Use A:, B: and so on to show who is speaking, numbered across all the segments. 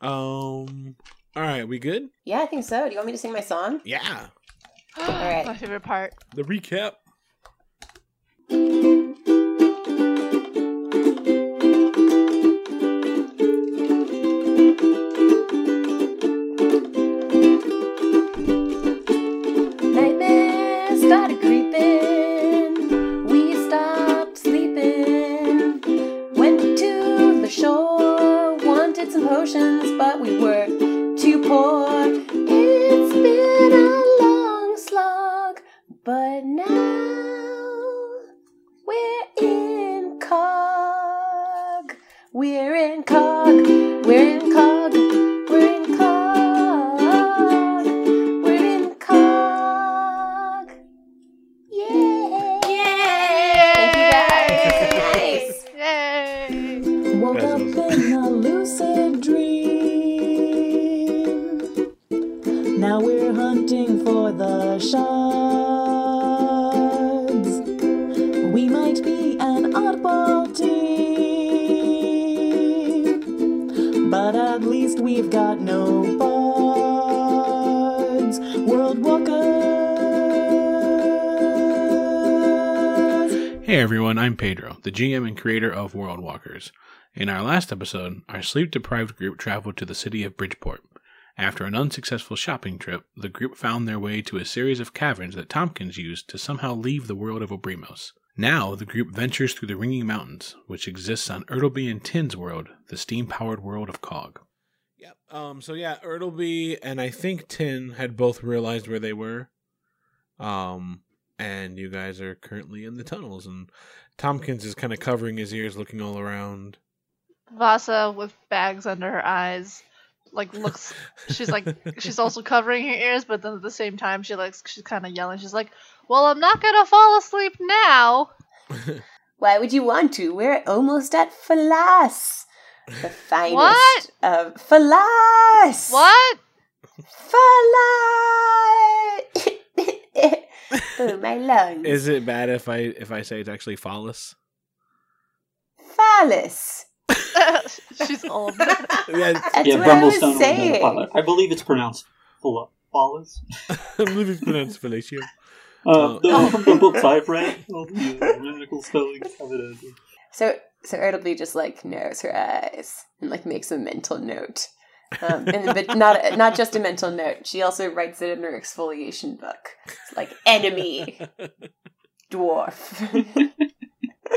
A: Um. All right, we good?
B: Yeah, I think so. Do you want me to sing my song?
A: Yeah.
B: right.
C: My favorite part.
A: The recap. GM and creator of World Walkers. In our last episode, our sleep deprived group traveled to the city of Bridgeport. After an unsuccessful shopping trip, the group found their way to a series of caverns that Tompkins used to somehow leave the world of Obrimos. Now, the group ventures through the Ringing Mountains, which exists on Ertleby and Tin's world, the steam powered world of Cog. Yep. Um. So yeah, Ertleby and I think Tin had both realized where they were. Um. And you guys are currently in the tunnels, and Tompkins is kind of covering his ears, looking all around.
C: Vasa with bags under her eyes, like looks. She's like she's also covering her ears, but then at the same time she like she's kind of yelling. She's like, "Well, I'm not gonna fall asleep now."
B: Why would you want to? We're almost at Falas. The finest
C: What?
B: of Falas.
C: What?
B: Falas. Oh, my lungs.
A: Is it bad if I if I say it's actually phallus?
B: Phallus.
C: she's old.
A: Yeah,
B: That's
D: yeah,
B: what I was
D: Brummelstone was in the
B: saying.
D: I believe it's pronounced Fala- Fallas.
A: I believe it's pronounced fellatio.
D: Uh,
A: Oh.
D: the, from the books I've read, all the medical spellings have it as
B: So, so Ertleby just like narrows her eyes and like makes a mental note. Um, and but not not just a mental note. She also writes it in her exfoliation book. It's like enemy dwarf.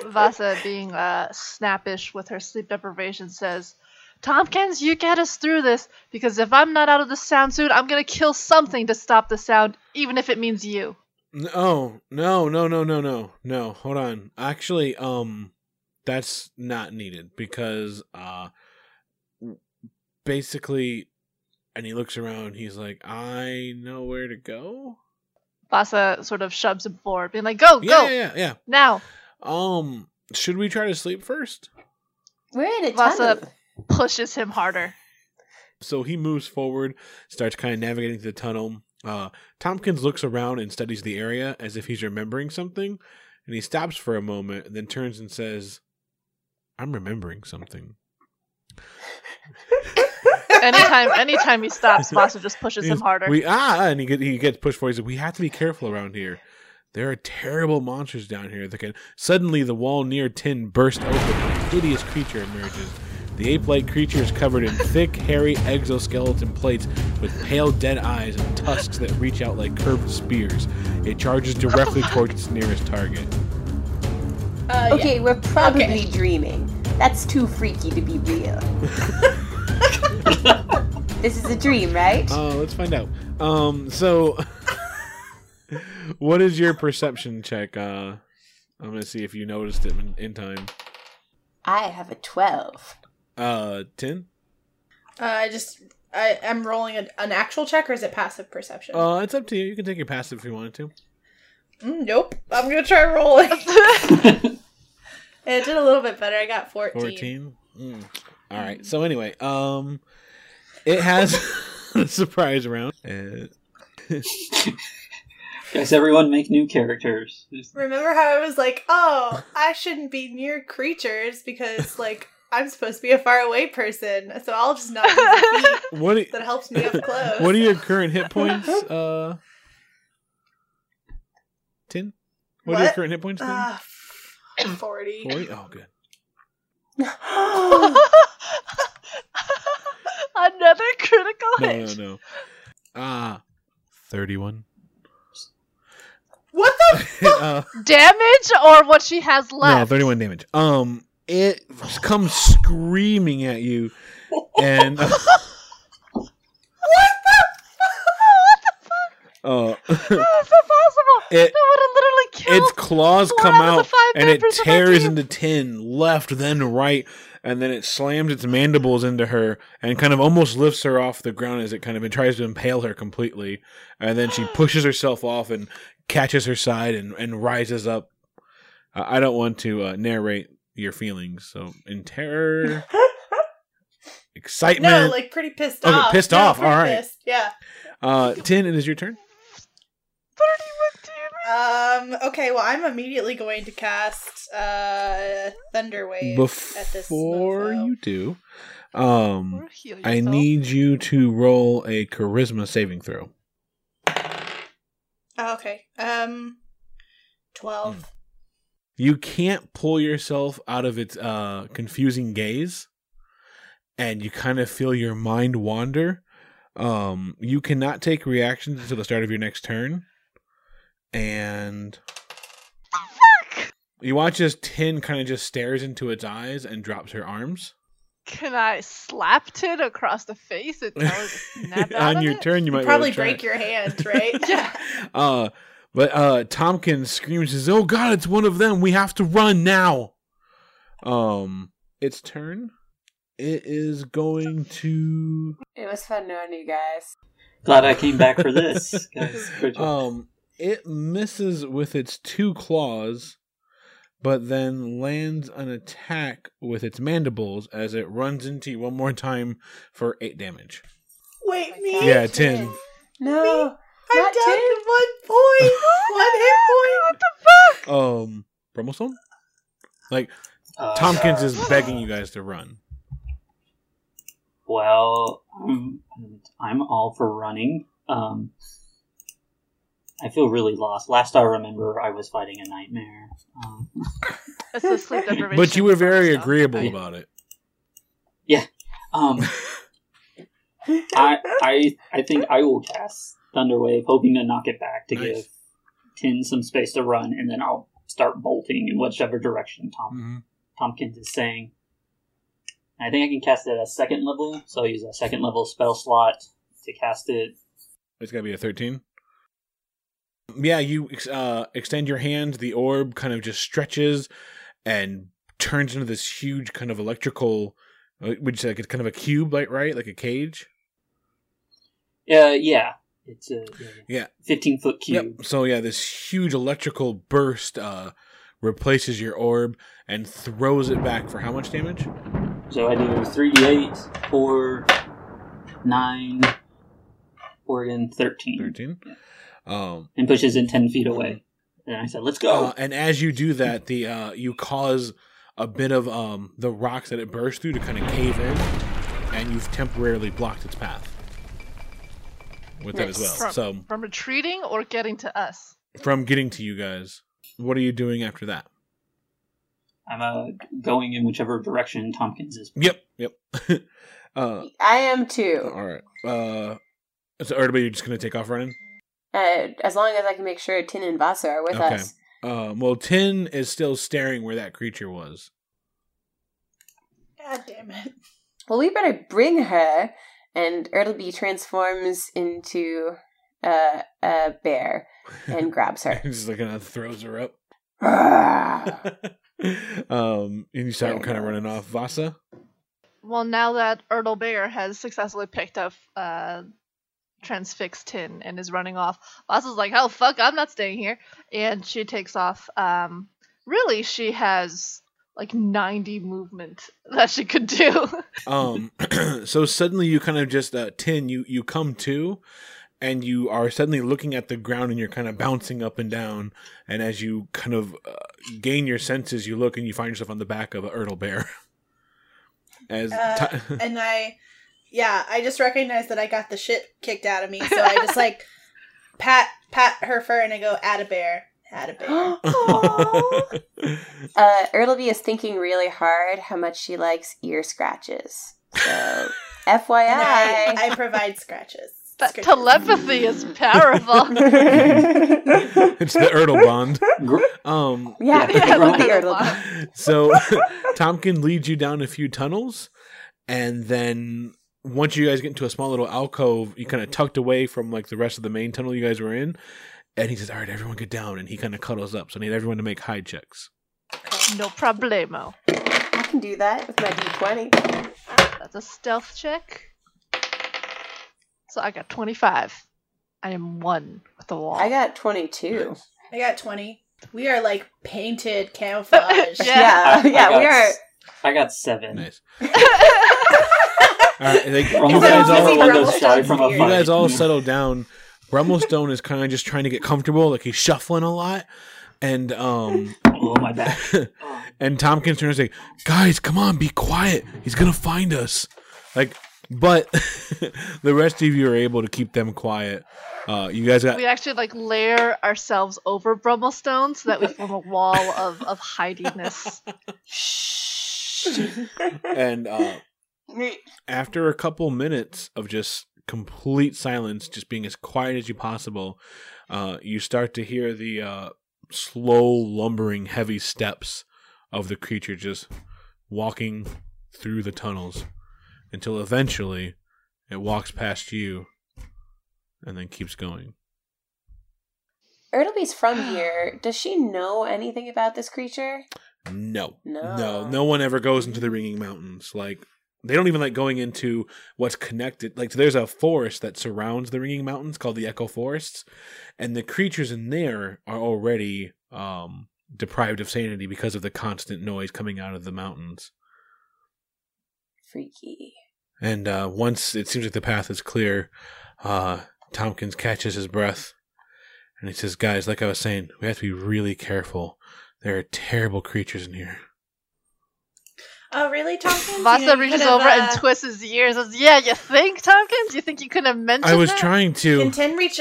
C: Vasa, being uh, snappish with her sleep deprivation, says, Tompkins, you get us through this, because if I'm not out of the sound soon, I'm gonna kill something to stop the sound, even if it means you.
A: No, no, no, no, no, no, no. Hold on. Actually, um, that's not needed because, uh, basically, and he looks around. He's like, "I know where to go."
C: Vasa sort of shoves him forward, being like, Go, go.
A: Yeah,
C: go,
A: yeah, yeah,
C: now.
A: Um, should we try to sleep first?
B: We're in a
C: Vasa
B: tunnel.
C: pushes him harder.
A: So he moves forward, starts kind of navigating the tunnel. Uh, Tompkins looks around and studies the area as if he's remembering something, and he stops for a moment and then turns and says, "I'm remembering something."
C: Anytime, anytime he stops, Vasa just pushes him harder.
A: We ah, and he get, he gets pushed forward. He said, "We have to be careful around here. There are terrible monsters down here that can." Suddenly, the wall near Tin burst open, and a hideous creature emerges. The ape-like creature is covered in thick, hairy exoskeleton plates with pale, dead eyes and tusks that reach out like curved spears. It charges directly towards its nearest target.
E: Uh,
B: Okay, we're probably
E: Okay.
B: dreaming. That's too freaky to be real. this is a dream, right?
A: Uh, let's find out. Um, so, what is your perception check? Uh, I'm gonna see if you noticed it in, in time.
B: I have a 12.
A: Uh, Tin.
E: Uh, I just I am rolling a, an actual check, or is it passive perception?
A: Uh, it's up to you. You can take your passive if you wanted to.
E: Mm, nope. I'm gonna try rolling. it did a little bit better. I got 14.
A: 14. Mm. All right. So anyway, um, it has a surprise round. Uh,
D: Guys, everyone make new characters.
E: Remember how I was like, oh, I shouldn't be near creatures because, like, I'm supposed to be a far away person, so I'll just not use the
A: What? Are,
E: that helps me up close.
A: what are your current hit points? Uh, ten. What, are your current hit points? Ten?
E: Ah, 40.
A: Forty. Oh, good.
C: Another critical
A: No,
C: hit.
A: no, no. Ah, thirty-one.
E: What the?
A: uh,
C: Damage or what she has left?
A: no, thirty-one damage. Um, it comes screaming at you, and uh, uh,
C: How is that possible?
A: it
C: that would have literally killed.
A: its claws come
C: out
A: out and it
C: members of our
A: tears into tin left then right and then it slams its mandibles into her and kind of almost lifts her off the ground as it kind of tries to impale her completely and then she pushes herself off and catches her side and, and rises up uh, i don't want to uh, narrate your feelings so in terror excitement
E: No, like pretty pissed
A: Okay,
E: off.
A: pissed
E: No,
A: off, alright.
E: pissed, Yeah.
A: uh tin it is your turn
C: 31 damage.
E: Um. Okay. Well, I'm immediately going to cast uh Thunder Wave at this
A: before you do um I need you to roll a charisma saving throw.
E: Oh, okay. Um. Twelve.
A: You can't pull yourself out of its uh, confusing gaze, and you kind of feel your mind wander. Um, you cannot take reactions until the start of your next turn, and you watch as Tin kind of just stares into its eyes and drops her arms.
C: Can I slap Tin across the face and tell her snap
A: On your
C: it?
A: turn, you might
E: You
A: be
E: probably
A: to try
E: break
A: it.
E: your hand, right?
C: Yeah.
A: Uh, but uh, Tompkins screams, says, "Oh God, it's one of them! We have to run now." Um, its turn. It is going to.
B: It was fun knowing you guys.
D: Glad I came back for this, guys.
A: Um, it misses with its two claws, but then lands an attack with its mandibles as it runs into you one more time for eight damage.
E: Wait,
B: Oh
E: me?
A: Yeah, ten.
B: No.
E: I'm
B: Not
E: down
B: ten.
E: to one point. one hit point.
C: What the fuck?
A: Um, Brummelstone. Like
D: Uh,
A: Tompkins is begging you guys to run.
D: Well, I'm, I'm all for running. Um, I feel really lost. Last I remember, I was fighting a nightmare. Um,
C: It's the sleep deprivation.
A: But you were very agreeable
D: Yeah.
A: about it. Yeah.
D: Um, I, I, I think I will cast Thunderwave, hoping to knock it back to
A: Nice.
D: give Tin some space to run, and then I'll start bolting in whichever direction Tom
A: hmm
D: Tompkins is saying. I think I can cast it at a second level, so I'll use a second level spell slot to cast it.
A: It's gotta be a thirteen. Yeah, you ex- uh, extend your hand. The orb kind of just stretches and turns into this huge kind of electrical, uh, would you say like it's kind of a cube, like right, like a cage.
D: Uh, yeah, it's a
A: Yeah.
D: fifteen foot cube.
A: Yep. So yeah, this huge electrical burst uh, replaces your orb and throws it back for how much damage?
D: So I do three d eight, four, nine, four again, thirteen,
A: Thirteen. Um,
D: and pushes it ten feet away. And I said, "Let's go."
A: Uh, and as you do that, the uh, you cause a bit of um, the rocks that it burst through to kind of cave in, and you've temporarily blocked its path with that as well.
C: From,
A: So
C: from retreating or getting to us?
A: from getting to you guys, what are you doing after that?
D: I'm uh, going in whichever direction Tompkins is.
A: Yep, yep. uh,
B: I am too.
A: all right. Uh, so everybody, you're just gonna take off running.
B: Uh, as long as I can make sure Tin and Vasa are with
A: Okay.
B: us.
A: Um, well, Tin is still staring where that creature was.
E: God damn it.
B: Well, we better bring her. And Ertleby transforms into uh, a bear and grabs her.
A: just like kind of throws her up. Um, and you start kind of running off. Vasa.
C: Well, now that Erdal Bear has successfully picked up uh, transfixed Tin and is running off, Vasa's like, "Oh fuck, I'm not staying here," and she takes off. Um, really, she has like 90 movement that she could do.
A: Um, so suddenly you kind of just uh, tin you you come to, and you are suddenly looking at the ground and you're kind of bouncing up and down. And as you kind of uh, gain your senses, you look and you find yourself on the back of a Ertl bear. as
E: Uh,
A: ti-
E: and I, yeah, I just recognized that I got the shit kicked out of me, so I just like pat pat her fur and I go, "Add a bear, add a bear."
B: Aw. uh, Ertleby is thinking really hard how much she likes ear scratches. So,
E: And I,
B: FYI.
E: I provide scratches.
C: That
E: Scratches.
C: telepathy is powerful.
A: it's the Ertle bond.
D: Gr-
B: yeah,
D: Yeah,
B: yeah,
D: yeah,
B: the
D: the
B: Ertleby.
A: So Tompkin leads you down a few tunnels, and then once you guys get into a small little alcove, you kind of tucked away from like the rest of the main tunnel you guys were in. And he says, "All right, everyone, get down." And he kind of cuddles up. So I need everyone to make hide checks.
C: no problemo.
B: I can do that with my d20.
C: That's a stealth check. So I got 25. I am one with the wall.
B: I got 22.
E: I got twenty. We are like painted camouflage.
C: Yeah.
B: Yeah,
D: I-
B: yeah,
D: I
B: we are.
D: I got seven.
A: Nice. All right, like, you guys all
D: one goes shy
E: Brummelstone's
D: from a
E: beard.
A: you guys all settle down. Brummelstone is kind of just trying to get comfortable, like he's shuffling a lot, and um,
D: Oh my back.
A: and Tompkins turns and say, "Guys, come on, be quiet. He's gonna find us." Like, but the rest of you are able to keep them quiet. Uh, you guys got
C: we actually like layer ourselves over Brummelstone so that we form a wall of, of hidiness.
A: and uh, after a couple minutes of just complete silence, just being as quiet as you possible, uh, you start to hear the uh, slow, lumbering, heavy steps of the creature just walking through the tunnels until eventually it walks past you and then keeps going.
B: Ertleby's from here. Does she know anything about this creature?
A: No.
B: No.
A: No, no one ever goes into the Ringing Mountains. Like they don't even like going into what's connected. Like there's a forest that surrounds the Ringing Mountains called the Echo Forests, and the creatures in there are already um deprived of sanity because of the constant noise coming out of the mountains.
B: Freaky.
A: And uh once it seems like the path is clear, uh Tompkins catches his breath and he says, "Guys, like I was saying, we have to be really careful. There are terrible creatures in here."
E: Oh, really, Tompkins? You
C: Vasa reaches
E: could have,
C: over and
E: uh,
C: twists his ears and says, Yeah, you think, Tompkins? You think you could have mentioned
A: I was
C: that?
A: trying to
E: Can Tin reach?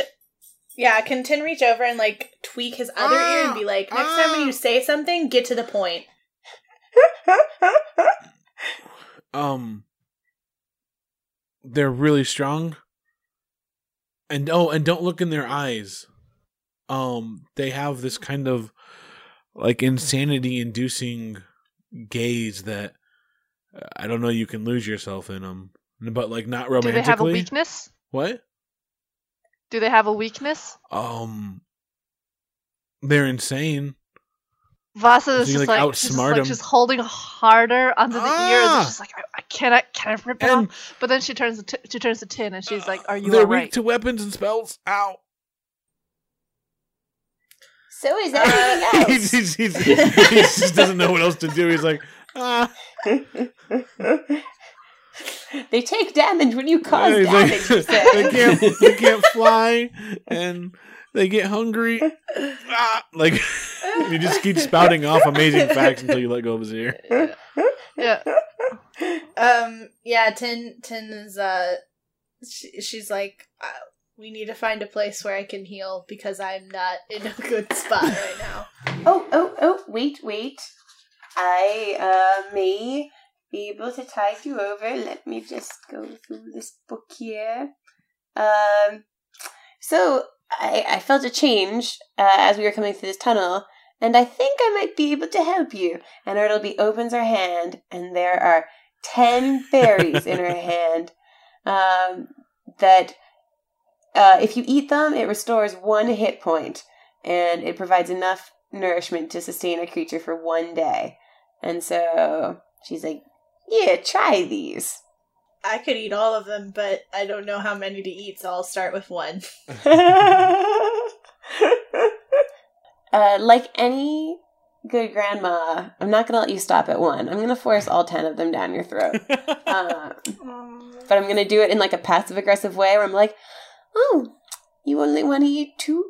E: Yeah, can Tin reach over and like tweak his other ear and be like, next time when you say something, get to the point.
A: um they're really strong and oh and don't look in their eyes um they have this kind of like insanity inducing gaze that i don't know you can lose yourself in them but like not romantically.
C: Do they have a weakness?
A: what
C: Do they have a weakness?
A: um they're insane
C: Vasa is
A: So
C: just
A: like,
C: like, she's just, like
A: him.
C: she's holding harder under the ears.
A: Ah!
C: And she's like, I, I cannot, can I rip it
A: and
C: off? But then she turns to t- she turns to Tin and she's like, Are you
A: they're
C: alright?
A: weak to weapons and spells ow
B: So is everything
A: he's,
B: else.
A: he's, he's, he just doesn't know what else to do he's like ah
B: they take damage when you cause
A: Yeah, he's
B: damage,
A: like,
B: you
A: they can't they can't fly and they get hungry. Ah, like you just keep spouting off amazing facts until you let go of his ear.
C: yeah.
E: Um, yeah, Tin Tin is uh, she, she's like, uh, we need to find a place where I can heal because I'm not in a good spot right now.
B: Oh, oh, oh, wait, wait. I uh, may be able to tide you over. Let me just go through this book here. Um, so, I, I felt a change uh, as we were coming through this tunnel, and I think I might be able to help you. And Ertleby opens her hand, and there are ten berries in her hand um, that, uh, if you eat them, it restores one hit point, and it provides enough nourishment to sustain a creature for one day. And so she's like, Yeah, try these.
E: I could eat all of them, but I don't know how many to eat, so I'll start with one.
B: uh, like any good grandma, I'm not going to let you stop at one. I'm going to force all 10 of them down your throat. Um, but I'm going to do it in like a passive aggressive way where I'm like, Oh, you only want to eat two?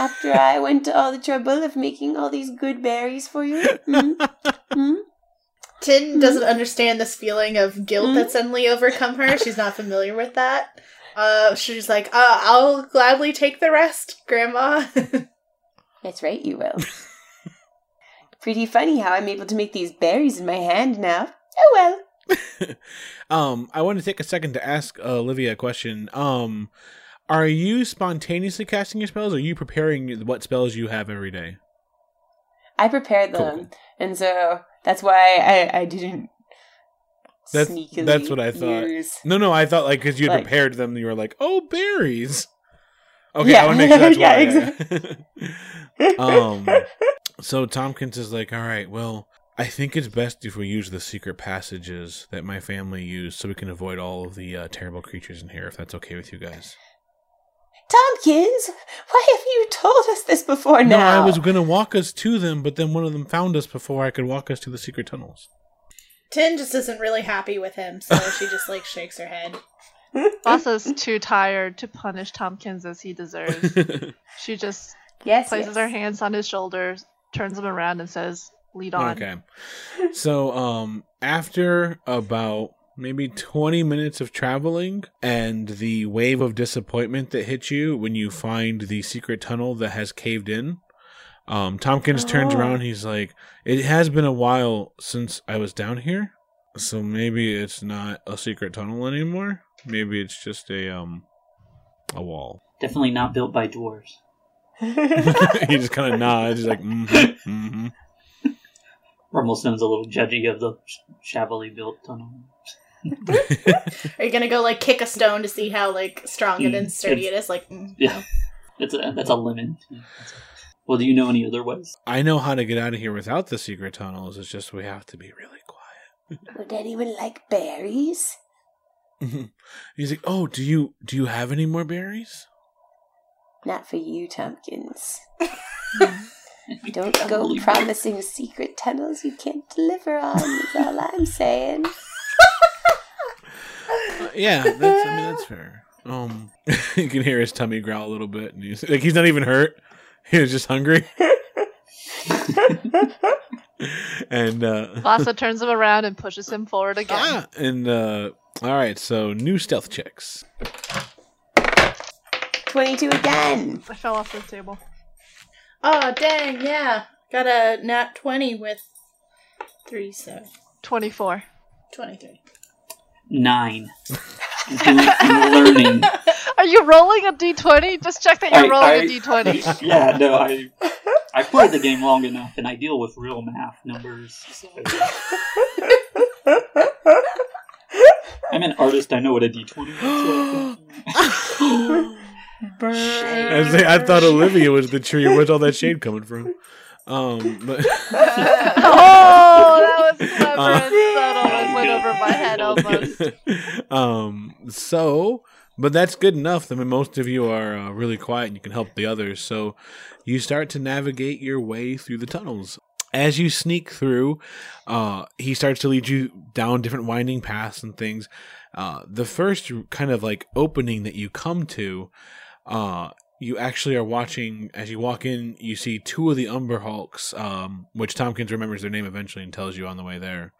B: After I went to all the trouble of making all these good berries for you? Hmm? Hmm?
E: Tin doesn't understand this feeling of guilt that suddenly overcome her. She's not familiar with that. Uh, she's like, uh, I'll gladly take the rest, Grandma.
B: That's right, you will. Pretty funny how I'm able to make these berries in my hand now. Oh well.
A: um, I want to take a second to ask uh, Olivia a question. Um, are you spontaneously casting your spells, or are you preparing what spells you have every day?
B: I prepared them,
A: cool.
B: and so that's why I, I didn't.
A: That's-
B: sneakily
A: that's what I thought.
B: use-
A: No, no, I thought like because you had
B: Like-
A: prepared them, you were like, "Oh, berries." Okay,
B: Yeah.
A: I want to make sure that's
B: Yeah,
A: why. um, so Tompkins is like, "All right, well, I think it's best if we use the secret passages that my family used, so we can avoid all of the uh, terrible creatures in here. If that's okay with you guys."
B: Tompkins, why have you told us this before
A: No,
B: now?
A: I was going to walk us to them, but then one of them found us before I could walk us to the secret tunnels.
E: Tin just isn't really happy with him, so she just like shakes her head.
C: Vasa's too tired to punish Tompkins as he deserves. She just
B: yes,
C: places
B: yes.
C: her hands on his shoulders, turns him around, and says, "Lead on."
A: Okay. So, um, after about maybe 20 minutes of traveling and the wave of disappointment that hits you when you find the secret tunnel that has caved in, um, Tompkins turns
B: Oh.
A: around. He's like, It has been a while since I was down here. So maybe it's not a secret tunnel anymore. Maybe it's just a, um, a wall.
D: Definitely not built by dwarves.
A: he just kind of nods. He's like, mm-hmm, mm-hmm.
D: Brummelstone's a little judgy of the sh- shabbily built tunnel.
E: Are you gonna go like kick a stone to see how like strong and
D: Mm,
E: sturdy
D: it's-
E: Like, mm,
D: Yeah, that's a that's a lemon. Yeah, that's a- well, do you know any other ways?
A: I know how to get out of here without the secret tunnels. It's just we have to be really quiet.
B: Would anyone like berries?
A: He's like, "Oh, do you do you have any more berries?"
B: Not for you, Tompkins. Don't go promising secret tunnels you can't deliver on. Is all I'm saying.
A: Yeah, that's I mean that's fair. Um, you can hear his tummy growl a little bit, and he's like, he's not even hurt. He was just hungry. and uh,
C: Vasa turns him around and pushes him forward again.
A: ah, and uh, all right, so new stealth checks.
B: Twenty-two again.
C: I fell off the table.
E: oh dang, yeah, got a nat twenty with three, so
C: 24.
E: twenty-three.
D: Nine. I'm doing- I'm learning.
C: Are you rolling a d20? Just check that you're
D: I-
C: rolling
D: I-
C: a d20.
D: yeah, no, I I played the game long enough, and I deal with real math numbers. So. I'm an artist. I know what a d20 is.
A: I, was I thought Olivia was the tree. Where's all that shade coming from? Um, but
C: oh, that was clever
A: Uh,
C: and subtle. It went over my head almost.
A: um, so, but that's good enough. I mean, most of you are uh, really quiet and you can help the others. So you start to navigate your way through the tunnels. As you sneak through, uh, he starts to lead you down different winding paths and things. Uh, the first kind of like opening that you come to, uh, you actually are watching as you walk in. You see two of the Umber Hulks, um, which Tompkins remembers their name eventually and tells you on the way there.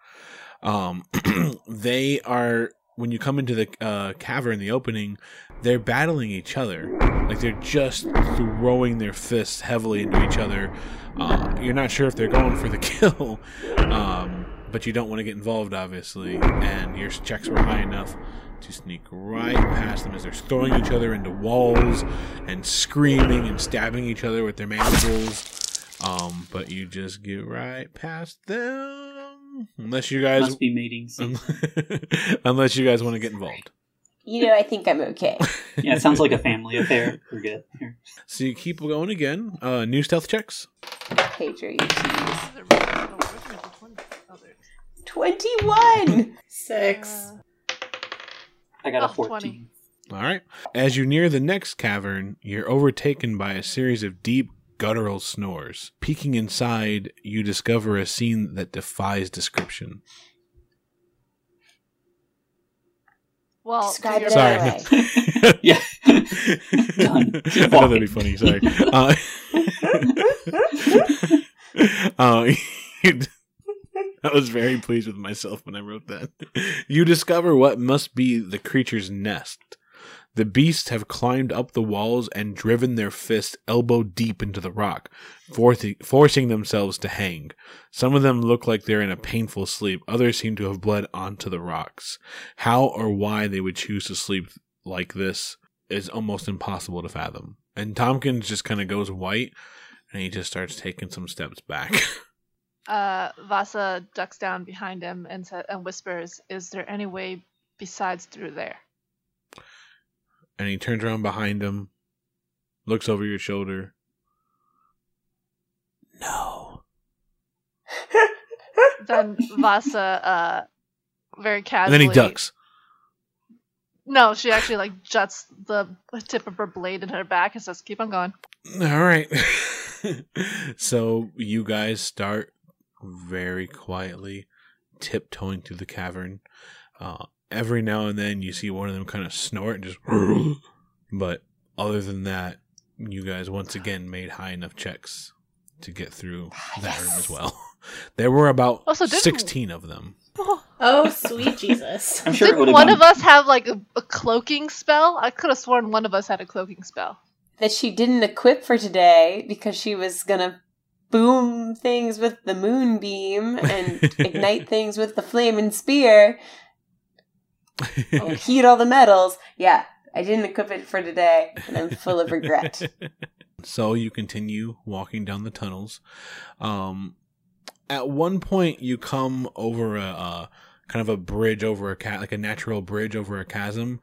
A: Um, they are when you come into the uh, cavern, the opening, they're battling each other. Like they're just throwing their fists heavily into each other. Uh, you're not sure if they're going for the kill, um, but you don't want to get involved, obviously. And your checks were high enough to sneak right past them as they're throwing each other into walls and screaming and stabbing each other with their mandibles. Um, but you just get right past them, unless you guys
D: Must be mating season.
A: unless you guys want to get involved.
B: You know, I think I'm okay.
D: yeah, it sounds like a family affair. We're good here.
A: So you keep going again. Uh, new stealth checks.
B: Pedro, you. Twenty-one.
E: Six.
D: I got a
C: Oh,
D: 14.
C: 20.
A: All right. As you near the next cavern, you're overtaken by a series of deep guttural snores. Peeking inside, you discover a scene that defies description.
C: Well,
B: Describe it
A: Sorry.
B: anyway.
D: yeah.
A: I
D: Done. Keep
A: thought that'd be funny. Sorry. Uh, uh, you, I was very pleased with myself when I wrote that. You discover what must be the creature's nest. The beasts have climbed up the walls and driven their fists elbow deep into the rock, forcing, themselves to hang. Some of them look like they're in a painful sleep. Others seem to have bled onto the rocks. How or why they would choose to sleep like this is almost impossible to fathom. And Tompkins just kind of goes white and he just starts taking some steps back.
C: Uh, Vasa ducks down behind him and sa- and whispers, "Is there any way besides through there?"
A: and he turns around behind him, looks over your shoulder. No.
C: Then Vasa, uh, very
A: And
C: casually.
A: then he ducks.
C: No, she actually like juts the tip of her blade in her back and says, "Keep on going."
A: All right. so you guys start very quietly tiptoeing through the cavern. Uh, every now and then you see one of them kind of snort and just. but other than that, you guys once again made high enough checks to get through that room as well. There were about
C: Also,
A: 16 of them.
E: Oh, sweet Jesus.
D: I'm sure it would
C: Didn't
D: have
C: one
D: gone.
C: of us have like a, a cloaking spell? I could have sworn one of us had a cloaking spell.
B: that she didn't equip for today because she was gonna boom things with the moonbeam and ignite things with the flaming spear and heat all the metals. Yeah, I didn't equip it for today, and I'm full of regret.
A: so you continue walking down the tunnels. Um, at one point, you come over a, uh kind of a bridge over a cat, like a natural bridge over a chasm,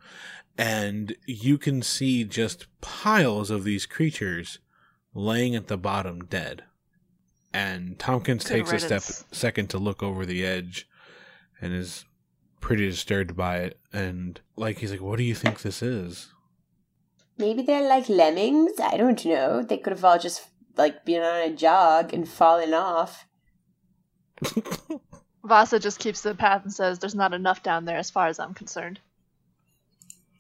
A: and you can see just piles of these creatures laying at the bottom, dead. And Tompkins
C: Good
A: takes a step
C: riddance.
A: second to look over the edge, and is pretty disturbed by it. And like he's like, "What do you think this is?"
B: Maybe they're like lemmings. I don't know. They could have all just like been on a jog and fallen off.
C: Vasa just keeps the path and says, "There's not enough down there, as far as I'm concerned."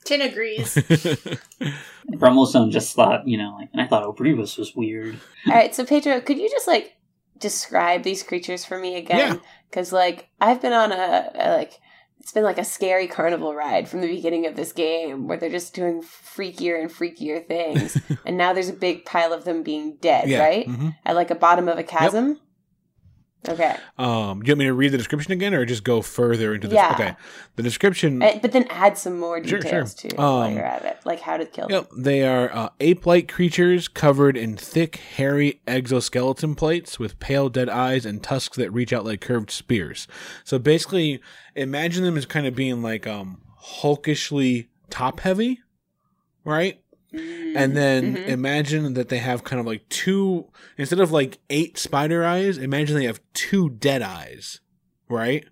E: Tin agrees.
D: Brummelstone just thought, you know, like, and I thought Obrimos was weird.
B: All right, so Pedro, could you just like describe these creatures for me again?
A: Yeah.
B: Because like I've been on a, a like it's been like a scary carnival ride from the beginning of this game where they're just doing freakier and freakier things, and now there's a big pile of them being dead,
A: yeah.
B: right?
A: mhm.
B: At like a bottom of a chasm. Okay,
A: Um, you want me to read the description again, or just go further into this?
B: Yeah.
A: Okay, the description.
B: Uh, but then add some more details
A: sure.
B: too while
A: Um,
B: you're at it, like how to kill them.
A: Yep,
B: them.
A: they are uh, ape-like creatures covered in thick, hairy exoskeleton plates with pale, dead eyes and tusks that reach out like curved spears. So basically, imagine them as kind of being like um hulkishly top-heavy, right? And then
B: Mhm.
A: imagine that they have kind of like two instead of like eight spider eyes. Imagine they have two dead eyes, right?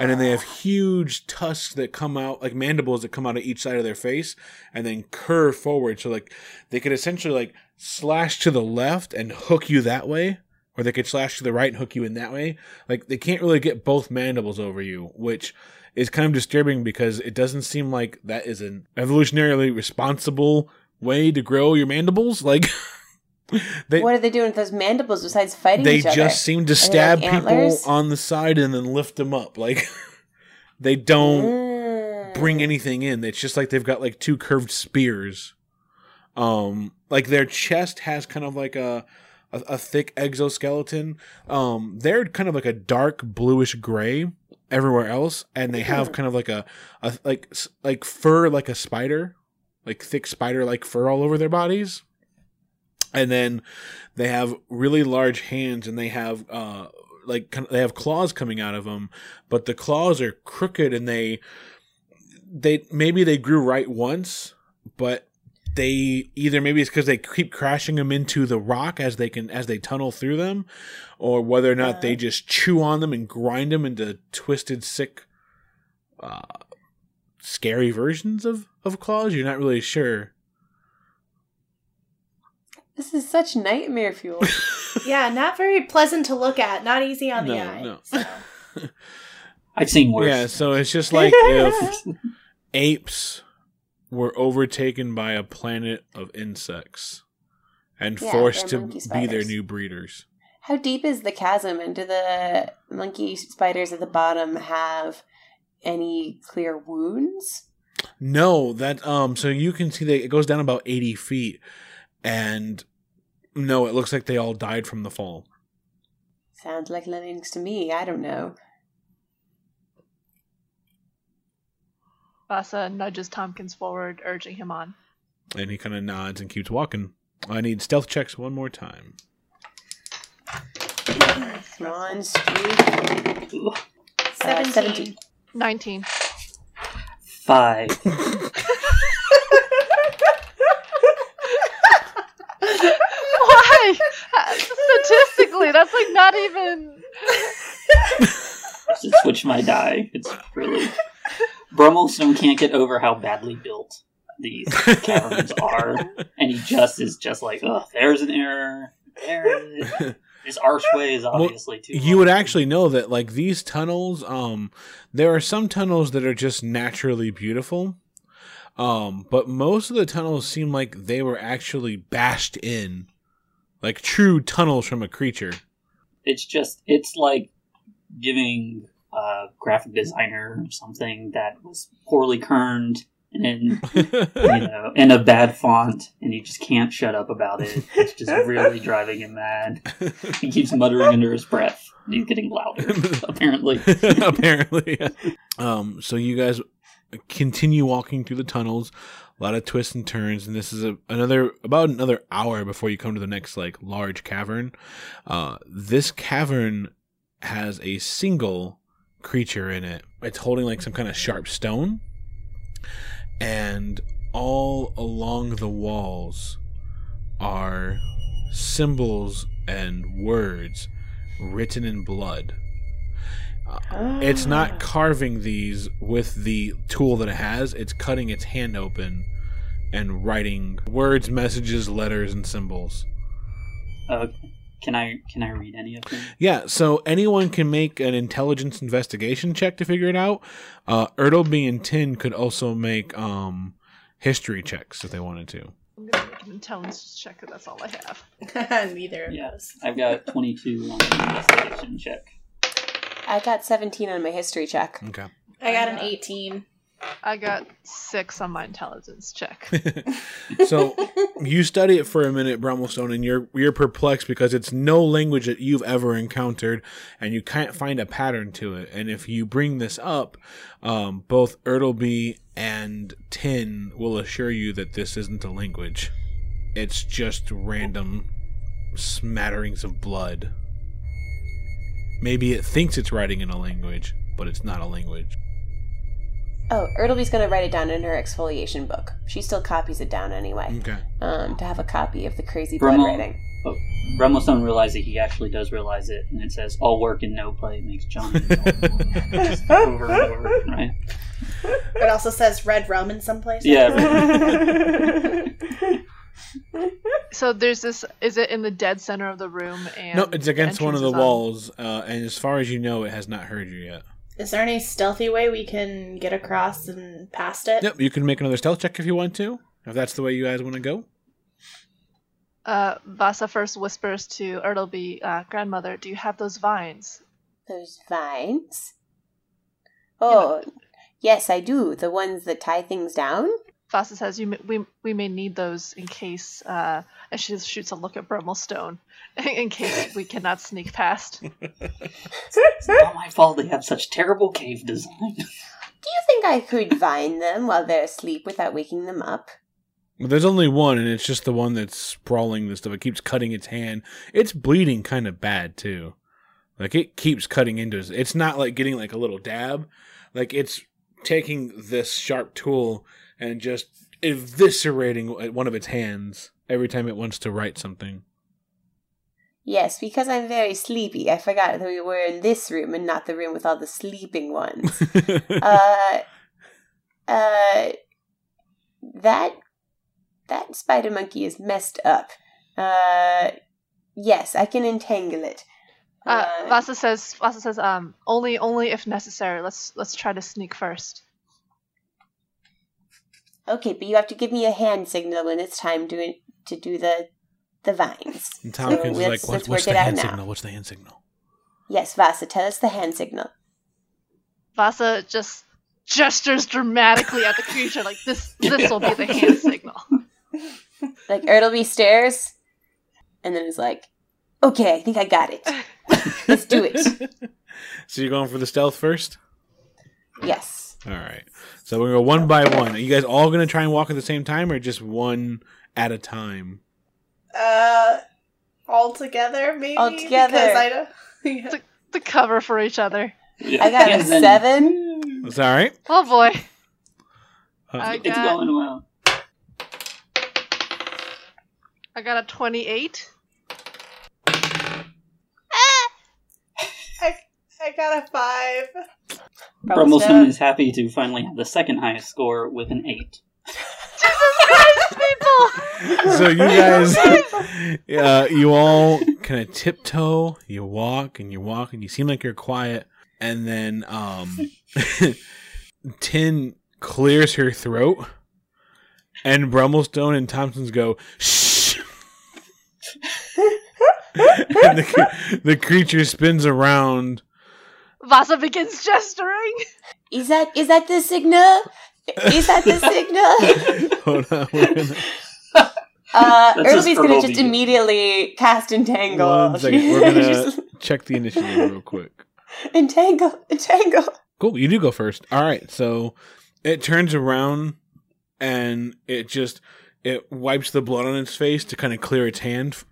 A: and then they have huge tusks that come out like mandibles that come out of each side of their face and then curve forward so like they could essentially like slash to the left and hook you that way or they could slash to the right and hook you in that way like they can't really get both mandibles over you which is kind of disturbing because it doesn't seem like that is an evolutionarily responsible way to grow your mandibles like they
B: what are they doing with those mandibles besides fighting
A: they
B: each other?
A: just seem to
B: they
A: stab
B: like
A: people
B: antlers?
A: on the side and then lift them up like they don't
B: Mm.
A: bring anything in it's just like they've got like two curved spears um like their chest has kind of like a a, a thick exoskeleton um they're kind of like a dark bluish gray everywhere else and they have
B: Hmm.
A: kind of like a, a like like fur like a spider like thick spider like fur all over their bodies. And then they have really large hands and they have uh like they have claws coming out of them but the claws are crooked and they they maybe they grew right once but they either maybe it's because they keep crashing them into the rock as they can as they tunnel through them or whether or not they just chew on them and grind them into twisted sick uh scary versions of of claws you're not really sure
B: This is such nightmare fuel.
E: yeah, not very pleasant to look at. Not easy on the
A: No,
E: eye.
A: no.
E: so.
D: I've seen worse.
A: Yeah, so it's just like if apes were overtaken by a planet of insects and
B: Yeah,
A: forced to be their new breeders.
B: How deep is the chasm, and do the monkey spiders at the bottom have any clear wounds?
A: No, that um. So you can see that it goes down about eighty feet, and no, it looks like they all died from the fall.
B: Sounds like lemmings to me. I don't know.
C: Vasa nudges Tompkins forward, urging him on.
A: And he kind of nods and keeps walking. I need stealth checks one more time.
B: Come on, Stu.
D: Ooh,
B: Uh,
E: 17.
C: 19.
D: Five.
C: Why? Statistically, that's like not even.
D: to switch my die. It's really Brummelstone can't get over how badly built these caverns are, and he just is just like, oh, there's an error. There it is. This archway is obviously too.
A: you would actually know that like these tunnels um there are some tunnels that are just naturally beautiful um but most of the tunnels seem like they were actually bashed in like true tunnels from a creature
D: It's just it's like giving a graphic designer something that was poorly kerned and you know in a bad font, and he just can't shut up about it. It's just really driving him mad. He keeps muttering under his breath. He's getting louder, apparently.
A: apparently um so you guys continue walking through the tunnels a lot of twists and turns and this is a, another about another hour before you come to the next like large cavern uh this cavern has a single creature in it it's holding like some kind of sharp stone and all along the walls are symbols and words written in blood it's not carving these with the tool that it has. It's cutting its hand open and writing words, messages, letters, and symbols.
D: Uh, can I can I read any of them?
A: Yeah, so anyone can make an intelligence investigation check to figure it out. Uh, Ertleby and Tin could also make um, history checks if they wanted to.
C: I'm gonna make an intelligence check 'cause that's all I have.
E: Neither of
D: Yeah,
E: those.
D: I've got twenty two on the investigation check.
B: I got 17 on my history check.
A: Okay.
E: I got an 18.
C: I got six on my intelligence check.
A: so you study it for a minute, Brummelstone, and you're you're perplexed because it's no language that you've ever encountered, and you can't find a pattern to it. And if you bring this up, um, both Ertleby and Tin will assure you that this isn't a language. It's just random smatterings of blood. Maybe it thinks it's writing in a language, but it's not a language.
B: Oh, Ertleby's going to write it down in her exfoliation book. She still copies it down anyway.
A: Okay.
B: Um, to have a copy of the crazy blood
D: Brummel-
B: writing.
D: Oh, Brummelstone realizes that he actually does realize it, and it says, "All work and no play makes Johnny." Just over and over, right?
E: It also says red rum in some places.
D: Yeah.
C: so there's this. Is it in the dead center of the room? And
A: No, it's against one of the
C: entrance is on-
A: walls, uh, and as far as you know, it has not heard you yet.
E: Is there any stealthy way we can get across and past it?
A: Yep, you can make another stealth check if you want to, if that's the way you guys want to go.
C: Uh, Vasa first whispers to Ertleby, uh, "Grandmother, do you have those vines?"
B: Those vines? Oh, yes, I do. The ones that tie things down?
C: Vasa says, "You may, we we may need those in case." Uh, and she just shoots a look at Brummelstone, in case we cannot sneak past.
D: It's not my fault they have such terrible cave design.
B: Do you think I could vine them while they're asleep without waking them up?
A: Well, there's only one, and it's just the one that's sprawling this stuff. It keeps cutting its hand. It's bleeding kind of bad too. Like it keeps cutting into it. It's not like getting like a little dab. Like it's taking this sharp tool and just eviscerating one of its hands every time it wants to write something.
B: Yes, because I'm very sleepy. I forgot that we were in this room and not the room with all the sleeping ones. uh, uh, that that spider monkey is messed up. Uh, yes, I can entangle it.
C: Uh, Vasa says, "Vasa says, um, only only if necessary. Let's let's try to sneak first.
B: Okay, but you have to give me a hand signal when it's time to to do the the vines.
A: And Tompkins is like, what, what's the
B: it out
A: hand
B: now.
A: signal? What's the hand signal?
B: Yes, Vasa, tell us the hand signal.
C: Vasa just gestures dramatically at the creature, like this. This will be the hand signal.
B: Like Ertleby stares, and then is like, "Okay, I think I got it. Let's do it."
A: so you're going for the stealth first?
B: Yes.
A: All right. So we're going to go one by one. Are you guys all going to try and walk at the same time or just one at a time?
E: Uh, all together, maybe.
B: All together.
E: Because I don't. Yeah.
C: The cover for each other.
D: Yeah.
B: I got a
D: And then-
B: seven.
A: That's all right.
C: Oh boy.
A: Uh,
C: I
D: It's
C: got,
D: going well.
C: I got a 28.
E: I, I got a five.
D: Brummelstone is happy to finally have the second highest score with an 8.
C: People!
A: so you guys, uh, you all kind of tiptoe. You walk and you walk and you seem like you're quiet, and then um, Tin clears her throat, and Brummelstone and Tompkins go shh. and the, the creature spins around.
C: Vasa begins gesturing.
B: Is that is that the signal? Is that the signal?
A: Hold on, we're gonna,
B: Uh,
D: That's just
B: Ertleby's gonna just immediately cast entangle.
A: one second. We're gonna check the initiative real quick.
B: entangle, entangle.
A: Cool, you do go first. All right, so it turns around and it just it wipes the blood on its face to kind of clear its hand,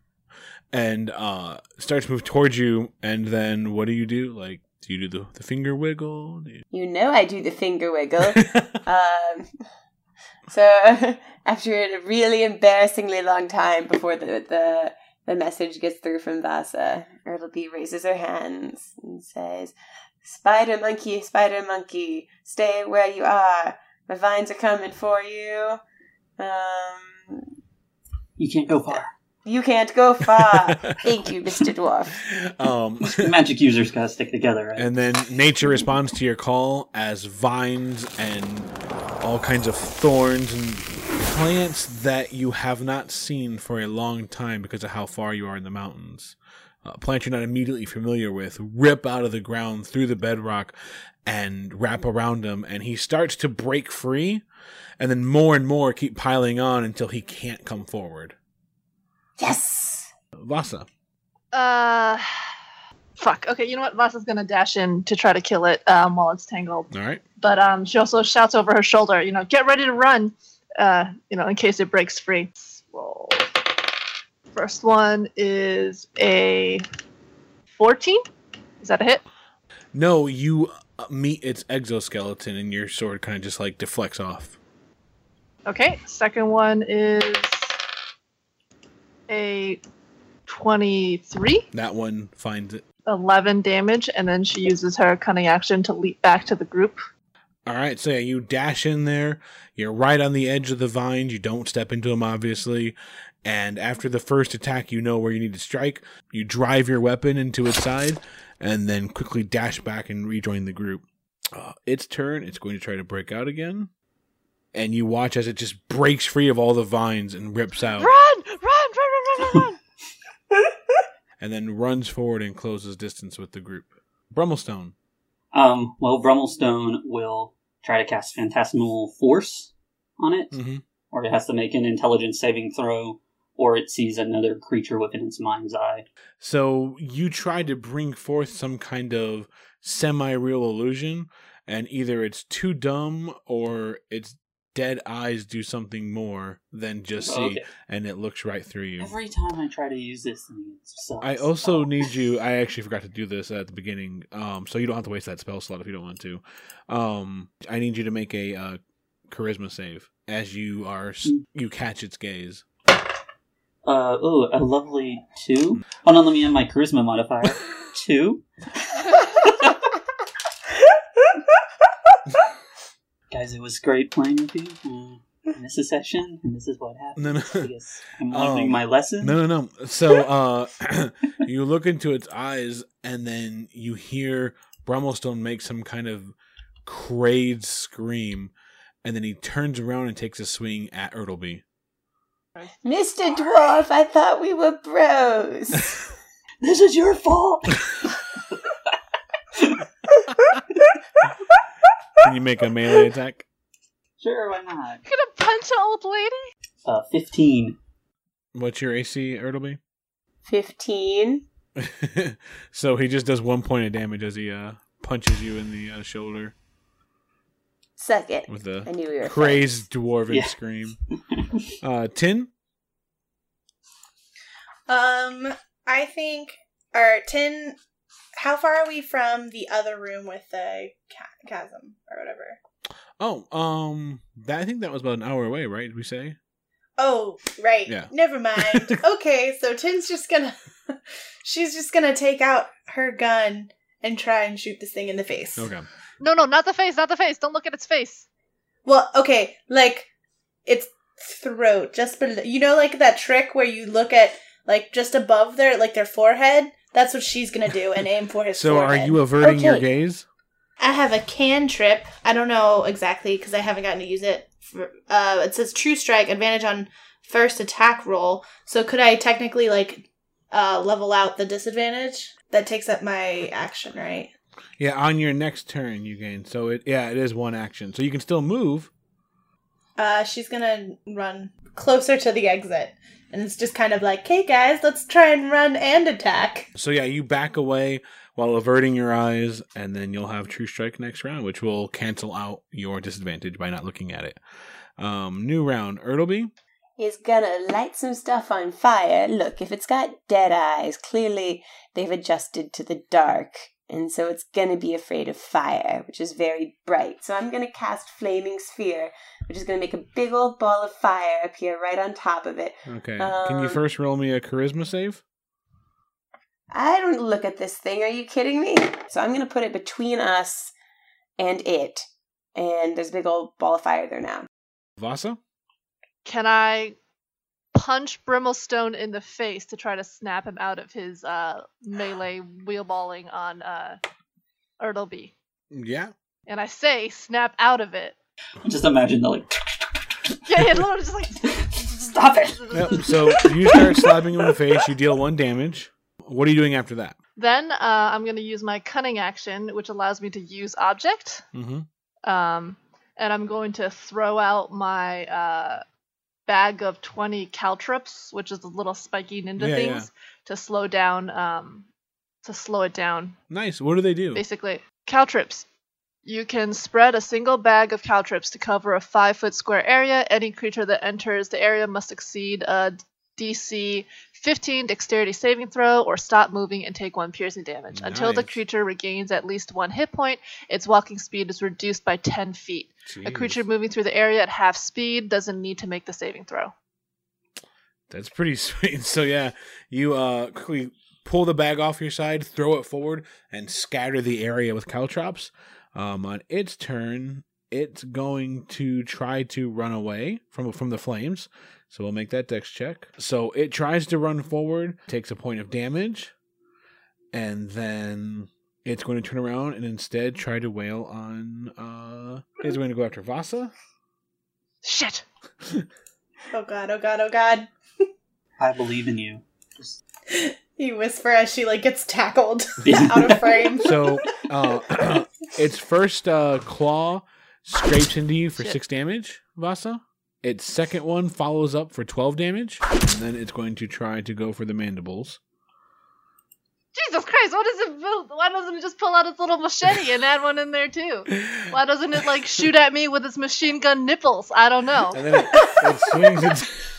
A: and uh starts to move towards you. And then what do you do? Like, do you do the, the finger wiggle? You...
B: You know I do the finger wiggle. Um, so after a really embarrassingly long time before the the, the message gets through from Vasa, Ertleby raises her hands and says, "Spider monkey, spider monkey, stay where you are. My vines are coming for you. Um,
D: You can't go far.
B: You can't go far. Thank you, Mister Dwarf.
A: um,
D: Magic users gotta stick together, right?
A: And then nature responds to your call as vines and all kinds of thorns and plants that you have not seen for a long time because of how far you are in the mountains. Uh, plants you're not immediately familiar with rip out of the ground through the bedrock and wrap around him, and he starts to break free, and then more and more keep piling on until he can't come forward.
B: Yes.
A: Vasa.
C: Uh. Fuck. Okay, you know what? Vasa's gonna dash in to try to kill it um, while it's tangled.
A: All right.
C: But um, she also shouts over her shoulder, you know, get ready to run, uh, you know, in case it breaks free. Roll. First one is a 14. Is that a hit?
A: No, you uh, meet its exoskeleton, and your sword kind of just like deflects off.
C: Okay. Second one is a 23.
A: That one finds it.
C: 11 damage, and then she uses her cunning action to leap back to the group.
A: All right, so yeah, you dash in there. You're right on the edge of the vines. You don't step into them, obviously. And after the first attack, you know where you need to strike. You drive your weapon into its side, and then quickly dash back and rejoin the group. Uh, its turn. It's going to try to break out again. And you watch as it just breaks free of all the vines and rips out,
C: Run! Run! Run! Run! Run! Run! run!
A: and then runs forward and closes distance with the group. Brummelstone.
D: Um, well, Brummelstone will try to cast Phantasmal Force on it,
A: Mm-hmm.
D: or it has to make an intelligence saving throw, or it sees another creature within its mind's eye.
A: So you try to bring forth some kind of semi-real illusion, and either it's too dumb or its dead eyes do something more than just see,
D: Okay.
A: and it looks right through you.
D: Every time I try to use this thing, it sucks.
A: I also
D: Oh.
A: need you. I actually forgot to do this at the beginning, um, so you don't have to waste that spell slot if you don't want to. Um, I need you to make a uh, charisma save as you are
D: Mm.
A: you catch its gaze.
D: Uh, oh, a lovely two. Hold on, let me add my charisma modifier. two. Guys, it was great playing with you. Uh, in this is session, and this is what happened.
A: No, no.
D: I guess I'm learning
A: Um,
D: my lesson.
A: No, no, no. So uh, you look into its eyes, and then you hear Brummelstone make some kind of crayed scream, and then he turns around and takes a swing at Ertleby.
B: Mr. Dwarf, I thought we were bros.
D: This is your fault.
A: Can you make a melee attack?
D: sure, why not?
C: You gonna punch an old lady?
D: Uh, fifteen.
A: What's your AC, Ertleby?
B: 15.
A: so he just does one point of damage as he uh, punches you in the uh, shoulder
B: Suck it.
A: with a
B: I knew we were
A: crazed dwarven
D: Yeah.
A: scream. Uh, Tin?
E: Um, I think, or Tin, how far are we from the other room with the ca- chasm or whatever?
A: Oh, um, that, I think that was about an hour away, right? Did we say?
E: Oh, right.
A: Yeah.
E: Never mind. okay, so Tin's just gonna, she's just gonna take out her gun and try and shoot this thing in the face.
A: Okay.
C: No, no, not the face, not the face. Don't look at its face.
E: Well, okay, like its throat, just below. You know, like that trick where you look at like just above their like their forehead. That's what she's gonna do and aim for his.
A: So are you averting your gaze?
E: I have a cantrip. I don't know exactly because I haven't gotten to use it. For, uh, it says True Strike, advantage on first attack roll. So could I technically like uh, level out the disadvantage? That takes up my action, right?
A: Yeah, on your next turn you gain. So it yeah, it is one action. So you can still move.
E: Uh, she's gonna run closer to the exit, and it's just kind of like, "Hey guys, let's try and run and attack."
A: So yeah, you back away while averting your eyes, and then you'll have True Strike next round, which will cancel out your disadvantage by not looking at it. Um, new round, Ertleby.
B: Is gonna light some stuff on fire. Look, if it's got dead eyes, clearly they've adjusted to the dark. And so it's gonna be afraid of fire, which is very bright. So I'm gonna cast Flaming Sphere, which is gonna make a big old ball of fire appear right on top of it.
A: Okay. Can you
B: Um,
A: first roll me a charisma save?
B: I don't look at this thing. Are you kidding me? So I'm gonna put it between us and it. And there's a big old ball of fire there now.
A: Vasa?
C: Can I punch Brummelstone in the face to try to snap him out of his uh, melee wheelballing on uh, Ertleby?
A: Yeah.
C: And I say, snap out of it.
D: Just imagine the like.
C: Yeah, yeah, literally just like.
D: Stop it!
A: Yep. So you start slapping him in the face. You deal one damage. What are you doing after that?
C: Then uh, I'm going to use my cunning action, which allows me to use object.
A: Mm-hmm.
C: Um, and I'm going to throw out my uh, bag of 20 caltrops, which is the little spiky ninja
A: Yeah,
C: things, to slow down. Um, to slow it down,
A: Nice. What do they do?
C: basically. Caltrops. You can spread a single bag of caltrops to cover a five foot square area. Any creature that enters the area must succeed a DC 15 dexterity saving throw or stop moving and take one piercing damage. Until the creature regains at least one hit point, its walking speed is reduced by 10 feet. A creature moving through the area at half speed doesn't need to make the saving throw.
A: That's pretty sweet. So yeah, you uh quickly pull the bag off your side, throw it forward, and scatter the area with caltrops. Um, on its turn, it's going to try to run away from from the flames. So we'll make that dex check. So it tries to run forward, takes a point of damage, and then it's going to turn around and instead try to wail on. Uh, it's going to go after Vasa.
C: Shit!
E: Oh god! Oh god! Oh god!
D: I believe in you. Just-
E: You whisper as she like gets tackled out of frame.
A: So uh, its first uh, claw scrapes into you for
C: Shit.
A: six damage, Vasa. Its second one follows up for twelve damage, and then it's going to try to go for the mandibles.
C: Jesus Christ, what is it? Why doesn't it just pull out its little machete and add one in there too? Why doesn't it like shoot at me with its machine gun nipples? I don't know.
A: And then it, it swings its.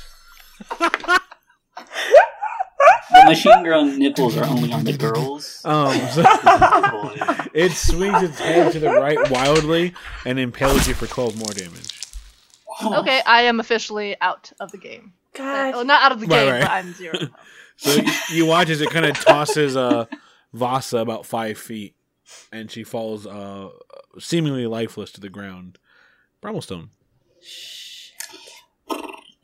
D: The machine gun nipples are only on the girls.
A: Um, so it swings its head to the right wildly and impales you for twelve more damage.
C: Okay, I am officially out of the game.
E: God.
C: Well, not out of the
A: Right,
C: game,
A: right.
C: but I'm zero.
A: So you, you watch as it kind of tosses uh, Vasa about five feet, and she falls uh, seemingly lifeless to the ground. Brummelstone.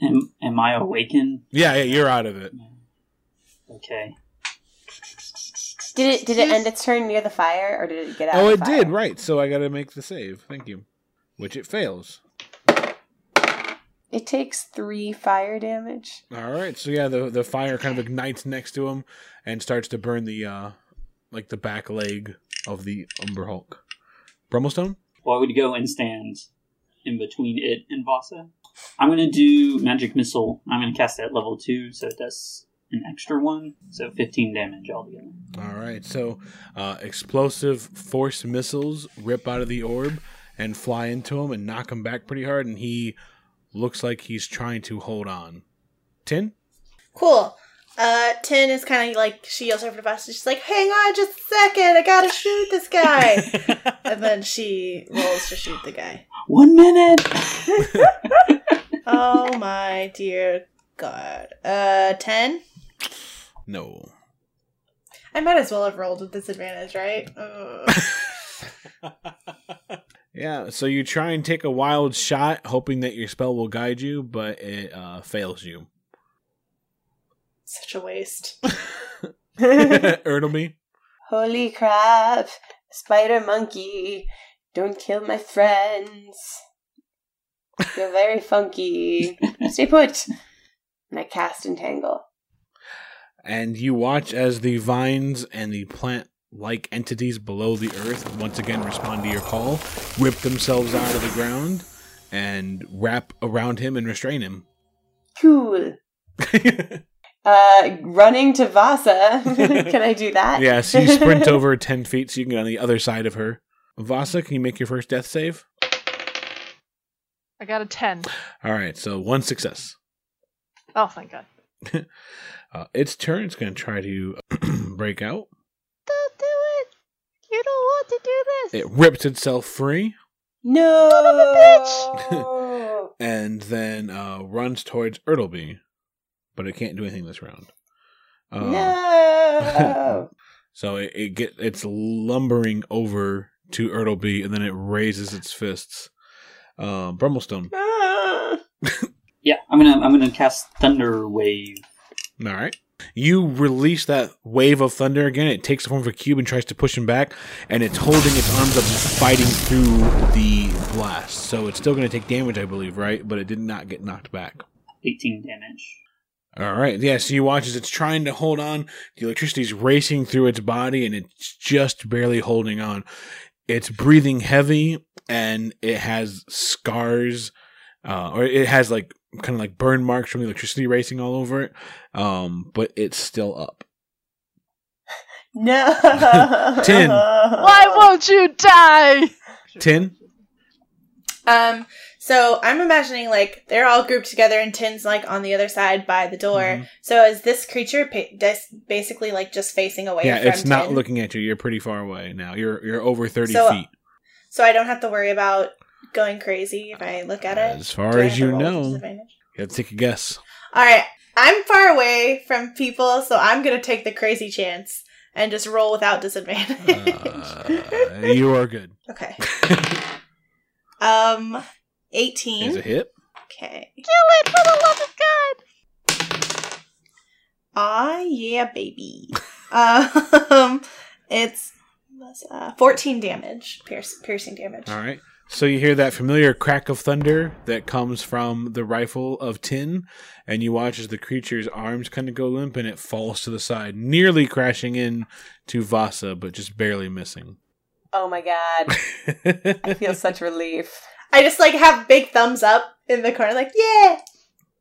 D: Am, am I awakened?
A: Yeah, yeah, you're out of it.
D: Okay.
B: Did it did it end its turn near the fire or did it get out
A: Oh,
B: of
A: it
B: fire?
A: did, right. So I got to make the save. Thank you. Which it fails.
B: It takes three fire damage.
A: All right, so yeah, the the fire kind of ignites next to him and starts to burn the uh like the back leg of the Umber Hulk. Brummelstone.
D: Well, I would go and stand in between it and Vasa. I'm gonna do magic missile. I'm gonna cast that level two, so it does an extra one, so 15 damage altogether.
A: All right, so uh, explosive force missiles rip out of the orb and fly into him and knock him back pretty hard, and he looks like he's trying to hold on. Tin.
E: Cool. Uh, Tin is kind of like she yells over to Vasa. She's like, "Hang on, just a second. I gotta shoot this guy." and then she rolls to shoot the guy.
D: One minute.
E: Oh my dear God. Uh, ten.
A: no.
E: I might as well have rolled with disadvantage, right?
A: Yeah, so you try and take a wild shot, hoping that your spell will guide you, but it uh, fails you.
E: Such a waste.
A: Ertleby.
B: Holy crap! Spider monkey, don't kill my friends. You're very funky. Stay put. And I cast entangle.
A: and you watch as the vines and the plant like entities below the earth once again respond to your call, rip themselves out of the ground, and wrap around him and restrain him.
B: Cool. Uh, running to Vasa. Can I do that?
A: yes, you sprint over 10 feet so you can get on the other side of her. Vasa, can you make your first death save?
C: I got a 10.
A: All right, so one success.
C: Oh, thank God.
A: Uh, its turn. It's going to try to break out.
C: Don't do it! You don't want to do this!
A: It rips itself free
B: No.
A: and then uh, runs towards Ertleby, but it can't do anything this round. Uh,
B: no.
A: So it, it get it's lumbering over to Ertleby, and then it raises its fists. Uh, Brummelstone.
B: Ah.
D: Yeah, I'm gonna I'm gonna cast Thunder Wave.
A: All right. You release that wave of thunder again. It takes the form of a cube and tries to push him back, and it's holding its arms up, just fighting through the blast. So it's still going to take damage, I believe, right? But it did not get knocked back.
D: 18 damage.
A: All right. Yeah. So you watch as it's trying to hold on. The electricity's racing through its body, and it's just barely holding on. It's breathing heavy, and it has scars, uh, or it has like kind of like burn marks from the electricity racing all over it. Um, but it's still up.
B: No.
A: Tin.
C: Why won't you die?
A: Tin.
E: Um, so I'm imagining like they're all grouped together and Tin's like on the other side by the door.
A: Mhm.
E: So is this creature pa- dis- basically like just facing away?
A: Yeah,
E: from
A: it's not
E: Tin?
A: looking at you. You're pretty far away now. You're you're over thirty
E: So-
A: feet.
E: So I don't have to worry about going crazy if I look at it.
A: As far as you know, you have to take a guess.
E: All right, I'm far away from people, so I'm gonna take the crazy chance and just roll without disadvantage.
A: Uh, you are good.
E: okay. Um, eighteen.
A: Is a hit.
E: Okay.
C: Kill it for the love of God!
E: Ah, yeah, baby. um, it's uh, 14 damage, pierce, piercing damage.
A: All right. So you hear that familiar crack of thunder that comes from the rifle of tin, and you watch as the creature's arms kind of go limp and it falls to the side, nearly crashing in to Vasa, but just barely missing.
B: Oh my god. I feel such relief.
E: I just like have big thumbs up in the corner, like yeah.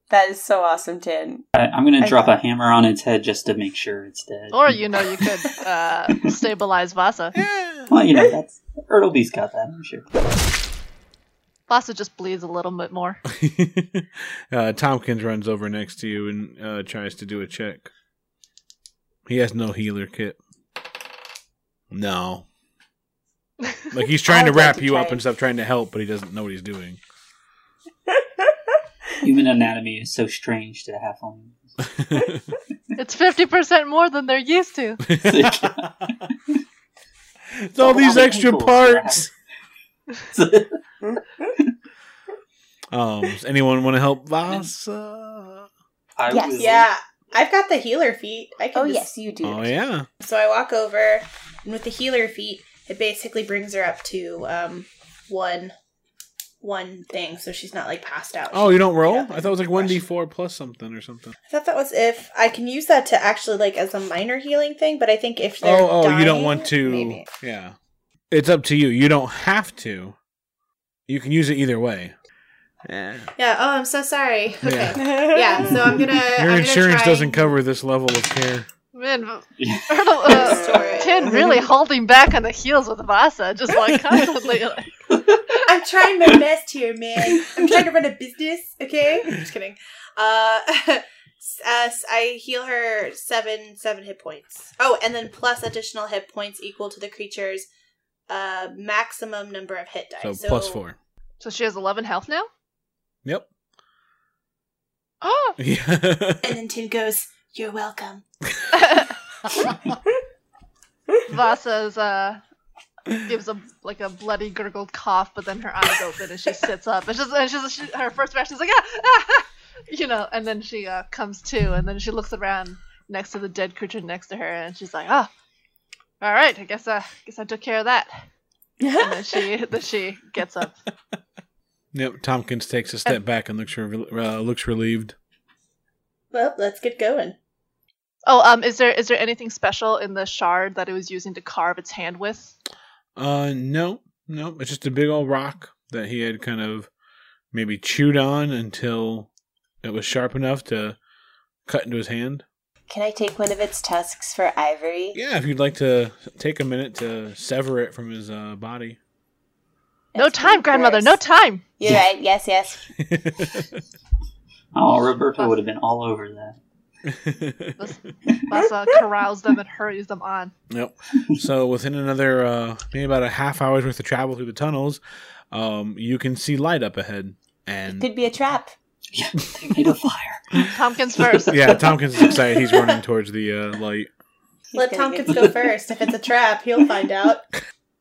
B: That is so awesome, Tin.
D: I, I'm gonna
E: I
D: drop
E: know.
D: a hammer on its head just to make sure it's dead.
C: Or, you know, you could uh, stabilize Vasa.
D: Well, you know that's Ertleby's got that. I'm sure.
C: Vasa just bleeds a little bit more.
A: uh, Tompkins runs over next to you and uh, tries to do a check. He has no healer kit. No. Like he's trying to
B: would like
A: wrap
B: to
A: you
B: try
A: up and stuff, trying to help, but he doesn't know what he's doing.
D: Human anatomy is so strange to halflings.
C: It's 50% more than they're used to.
A: It's all these extra
D: people,
A: parts. Um, does anyone want to help Vasa?
D: I
B: Yes.
D: will-
E: Yeah, I've got the healer feat. I can
B: Oh,
E: just-
B: yes, you do.
A: Oh yeah.
E: So I walk over, and with the healer feat, it basically brings her up to um one one thing, so she's not like passed out.
A: Oh, you don't roll? I thought it was like one d four plus something or something.
E: I thought that was if I can use that to actually like as a minor healing thing, but I think if they're
A: Oh, oh, you don't want to.
E: maybe.
A: Yeah, it's up to you. You don't have to. You can use it either way. Yeah.
E: Yeah. Oh, I'm so sorry. Okay.
A: Yeah.
E: Yeah. so I'm gonna. I'm
A: Your
E: gonna
A: insurance
E: try-
A: doesn't cover this level of care.
C: Man,
D: Yeah.
C: Uh,
E: Story.
C: Tin really holding back on the heels with Vasa, just like constantly. Like,
E: I'm trying my best here, man. I'm trying to run a business. Okay. I'm Just kidding. Uh, as I heal her seven seven hit points. Oh, and then plus additional hit points equal to the creature's uh maximum number of hit dice.
A: So,
E: dice.
A: plus four.
C: so she has 11 health now?
A: Yep.
C: Oh!
A: Yeah.
E: And then Tin goes, "You're welcome."
C: Vasa's, uh, gives a like a bloody gurgled cough, but then her eyes open and she sits up. And she's, and she's she, her first reaction is like, ah, ah, ah," you know, and then she uh, comes to, and then she looks around next to the dead creature next to her, and she's like, ah, all right, I guess I guess I took care of that. And then she then she gets up.
A: yep. Tompkins takes a step back and looks re- uh, looks relieved.
E: Well, let's get going.
C: Oh, um, is there is there anything special in the shard that it was using to carve its hand with?
A: Uh, no, no. It's just a big old rock that he had kind of maybe chewed on until it was sharp enough to cut into his hand.
B: Can I take one of its tusks for ivory?
A: Yeah, if you'd like to take a minute to sever it from his uh, body.
C: No
B: That's
C: time, grandmother. No time.
B: You're right. Yes, yes.
D: Oh, Roberta would have been all over that.
C: Vasa corrals them and hurries them on.
A: Yep. So within another uh, maybe about a half hour's worth of travel through the tunnels, um, you can see light up ahead, and
B: Could be a trap.
D: Yeah, they made a fire.
C: Tompkins first.
A: yeah, Tompkins is excited. He's running towards the uh, light.
B: He's
E: Let
B: gonna
E: Tompkins
B: get-
E: go first. If it's a trap, he'll find out.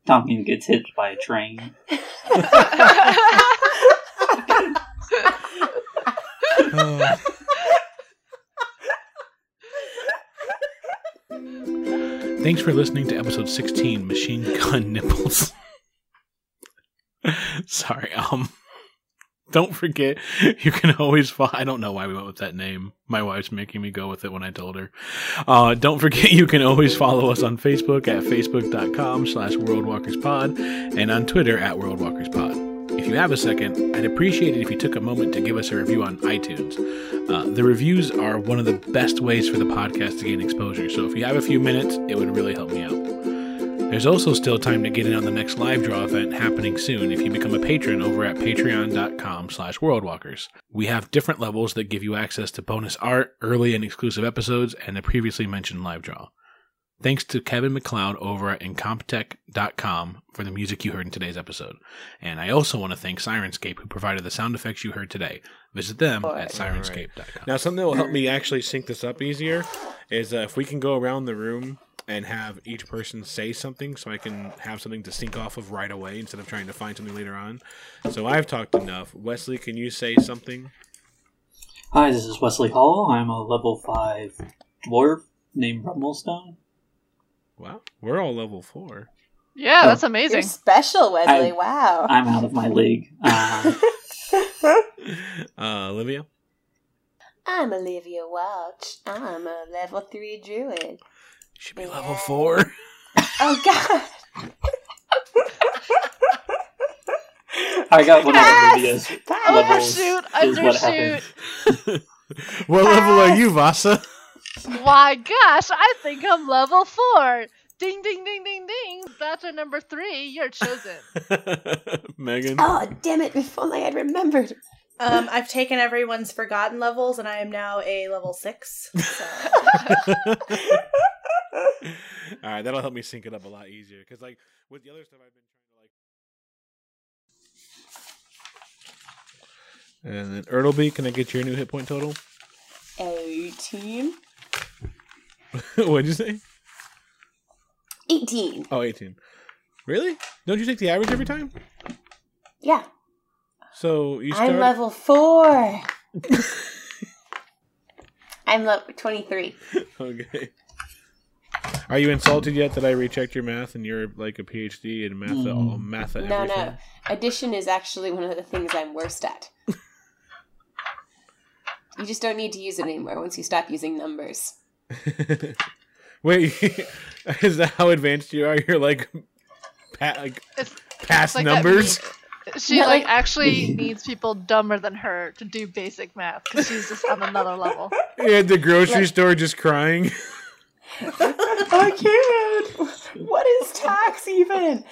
D: Tompkins gets hit by a train.
A: Uh, Thanks for listening to episode 16, Machine Gun Nipples. Sorry, um don't forget you can always follow I don't know why we went with that name. My wife's making me go with it when I told her. Uh don't forget you can always follow us on Facebook at facebook.com slash worldwalkerspod and on Twitter at worldwalkerspod. You have a second, I'd appreciate it if you took a moment to give us a review on iTunes. Uh, the reviews are one of the best ways for the podcast to gain exposure, so if you have a few minutes, it would really help me out. There's also still time to get in on the next live draw event happening soon if you become a patron over at patreon.com slash worldwalkers. We have different levels that give you access to bonus art, early and exclusive episodes, and the previously mentioned live draw. Thanks to Kevin MacLeod over at Incompetech.com for the music you heard in today's episode. And I also want to thank Syrinscape, who provided the sound effects you heard today. Visit them at syrinscape.com. Now, something that will help me actually sync this up easier is uh, if we can go around the room and have each person say something so I can have something to sync off of right away instead of trying to find something later on. So I've talked enough. Wesley, can you say something?
D: Hi, this is Wesley Hall. I'm a level 5 dwarf named Rumblestone.
A: Wow, we're all level four.
C: Yeah,
D: Oh.
C: that's
B: You're
C: amazing.
B: special, Wesley.
D: I-
B: wow.
D: I'm out of my league. Um,
A: Uh, Olivia?
B: I'm Olivia Welch. I'm a level three druid.
A: Should be level four.
B: Oh God!
D: I got one
B: Yes!
D: of Olivia's
B: Pass!
D: levels.
C: Undershoot,
D: is what
A: what level are you, Vasa?
C: My gosh, I think I'm level four. Ding, ding, ding, ding, ding. Bachelor number three, you're chosen.
A: Megan?
B: Oh damn it! If only I'd remembered.
E: Um, I've taken everyone's forgotten levels, and I am now a level six. So.
A: All right, that'll help me sync it up a lot easier. Because like with the other stuff, I've been trying to like. And then Ertleby, can I get your new hit point total?
B: Eighteen.
A: What'd you say?
B: Eighteen.
A: Oh, 18. Really? Don't you take the average every time?
B: Yeah.
A: So you start.
B: I'm level four. I'm level twenty-three.
A: Okay. Are you insulted yet that I rechecked your math and you're like a PhD in math?
D: Mm.
A: all math at
B: No,
A: everything?
B: no. Addition is actually one of the things I'm worst at. you just don't need to use it anymore once you stop using numbers.
A: Wait, is that how advanced you are? You're like, pa- like
C: It's
A: past
C: like
A: numbers.
C: She
B: Yeah,
C: like
B: like-
C: actually needs people dumber than her to do basic math because she's just on another level.
A: You're at the grocery store just crying.
B: I can't. What is tax even?